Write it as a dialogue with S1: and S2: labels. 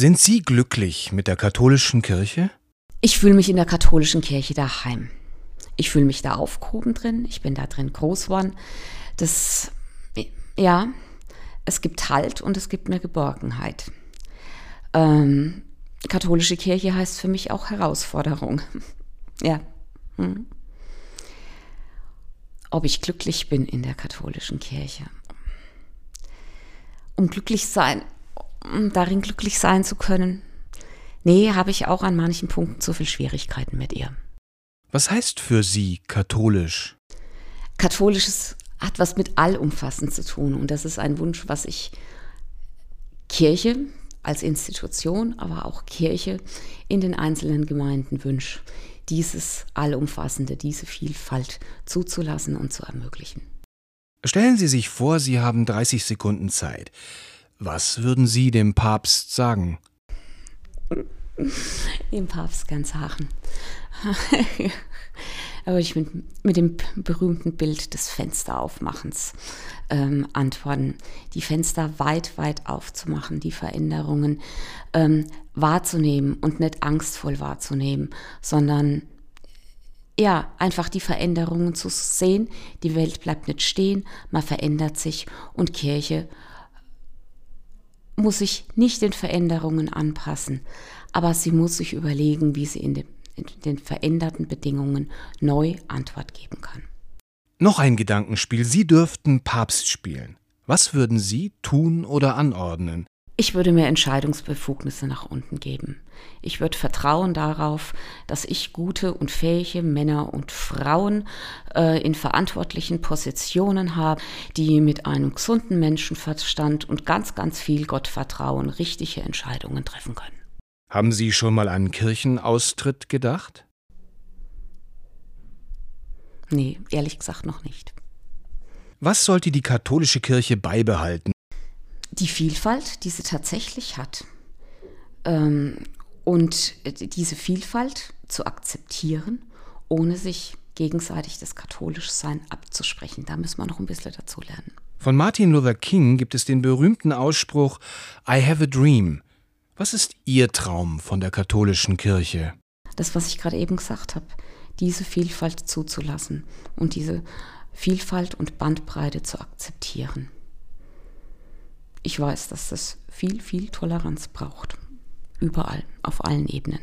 S1: Sind Sie glücklich mit der katholischen Kirche?
S2: Ich fühle mich in der katholischen Kirche daheim. Ich fühle mich da aufgehoben drin. Ich bin da drin groß geworden. Das, ja, es gibt Halt und es gibt eine Geborgenheit. Ähm, katholische Kirche heißt für mich auch Herausforderung. ja. Hm. Ob ich glücklich bin in der katholischen Kirche. Um glücklich sein, um darin glücklich sein zu können, nee, habe ich auch an manchen Punkten zu viel Schwierigkeiten mit ihr.
S1: Was heißt für Sie katholisch?
S2: Katholisches hat was mit allumfassend zu tun und das ist ein Wunsch, was ich Kirche als Institution, aber auch Kirche in den einzelnen Gemeinden wünsche, dieses Allumfassende, diese Vielfalt zuzulassen und zu ermöglichen.
S1: Stellen Sie sich vor, Sie haben 30 Sekunden Zeit. Was würden Sie dem Papst sagen?
S2: Dem Papst ganz Hachen. Aber ich mit, mit dem berühmten Bild des Fensteraufmachens ähm, antworten. Die Fenster weit, weit aufzumachen, die Veränderungen ähm, wahrzunehmen und nicht angstvoll wahrzunehmen, sondern ja, einfach die Veränderungen zu sehen. Die Welt bleibt nicht stehen, man verändert sich und Kirche muss sich nicht den Veränderungen anpassen, aber sie muss sich überlegen, wie sie in den den veränderten Bedingungen neu Antwort geben kann.
S1: Noch ein Gedankenspiel. Sie dürften Papst spielen. Was würden Sie tun oder anordnen?
S2: Ich würde mir Entscheidungsbefugnisse nach unten geben. Ich würde vertrauen darauf, dass ich gute und fähige Männer und Frauen äh, in verantwortlichen Positionen habe, die mit einem gesunden Menschenverstand und ganz, ganz viel Gottvertrauen richtige Entscheidungen treffen können.
S1: Haben Sie schon mal an Kirchenaustritt gedacht?
S2: Nee, ehrlich gesagt noch nicht.
S1: Was sollte die katholische Kirche beibehalten?
S2: Die Vielfalt, die sie tatsächlich hat. Ähm, und diese Vielfalt zu akzeptieren, ohne sich gegenseitig das Katholischsein abzusprechen. Da müssen wir noch ein bisschen dazu lernen.
S1: Von Martin Luther King gibt es den berühmten Ausspruch I have a dream. Was ist Ihr Traum von der katholischen Kirche?
S2: Das, was ich gerade eben gesagt habe, diese Vielfalt zuzulassen und diese Vielfalt und Bandbreite zu akzeptieren. Ich weiß, dass das viel, viel Toleranz braucht. Überall, auf allen Ebenen.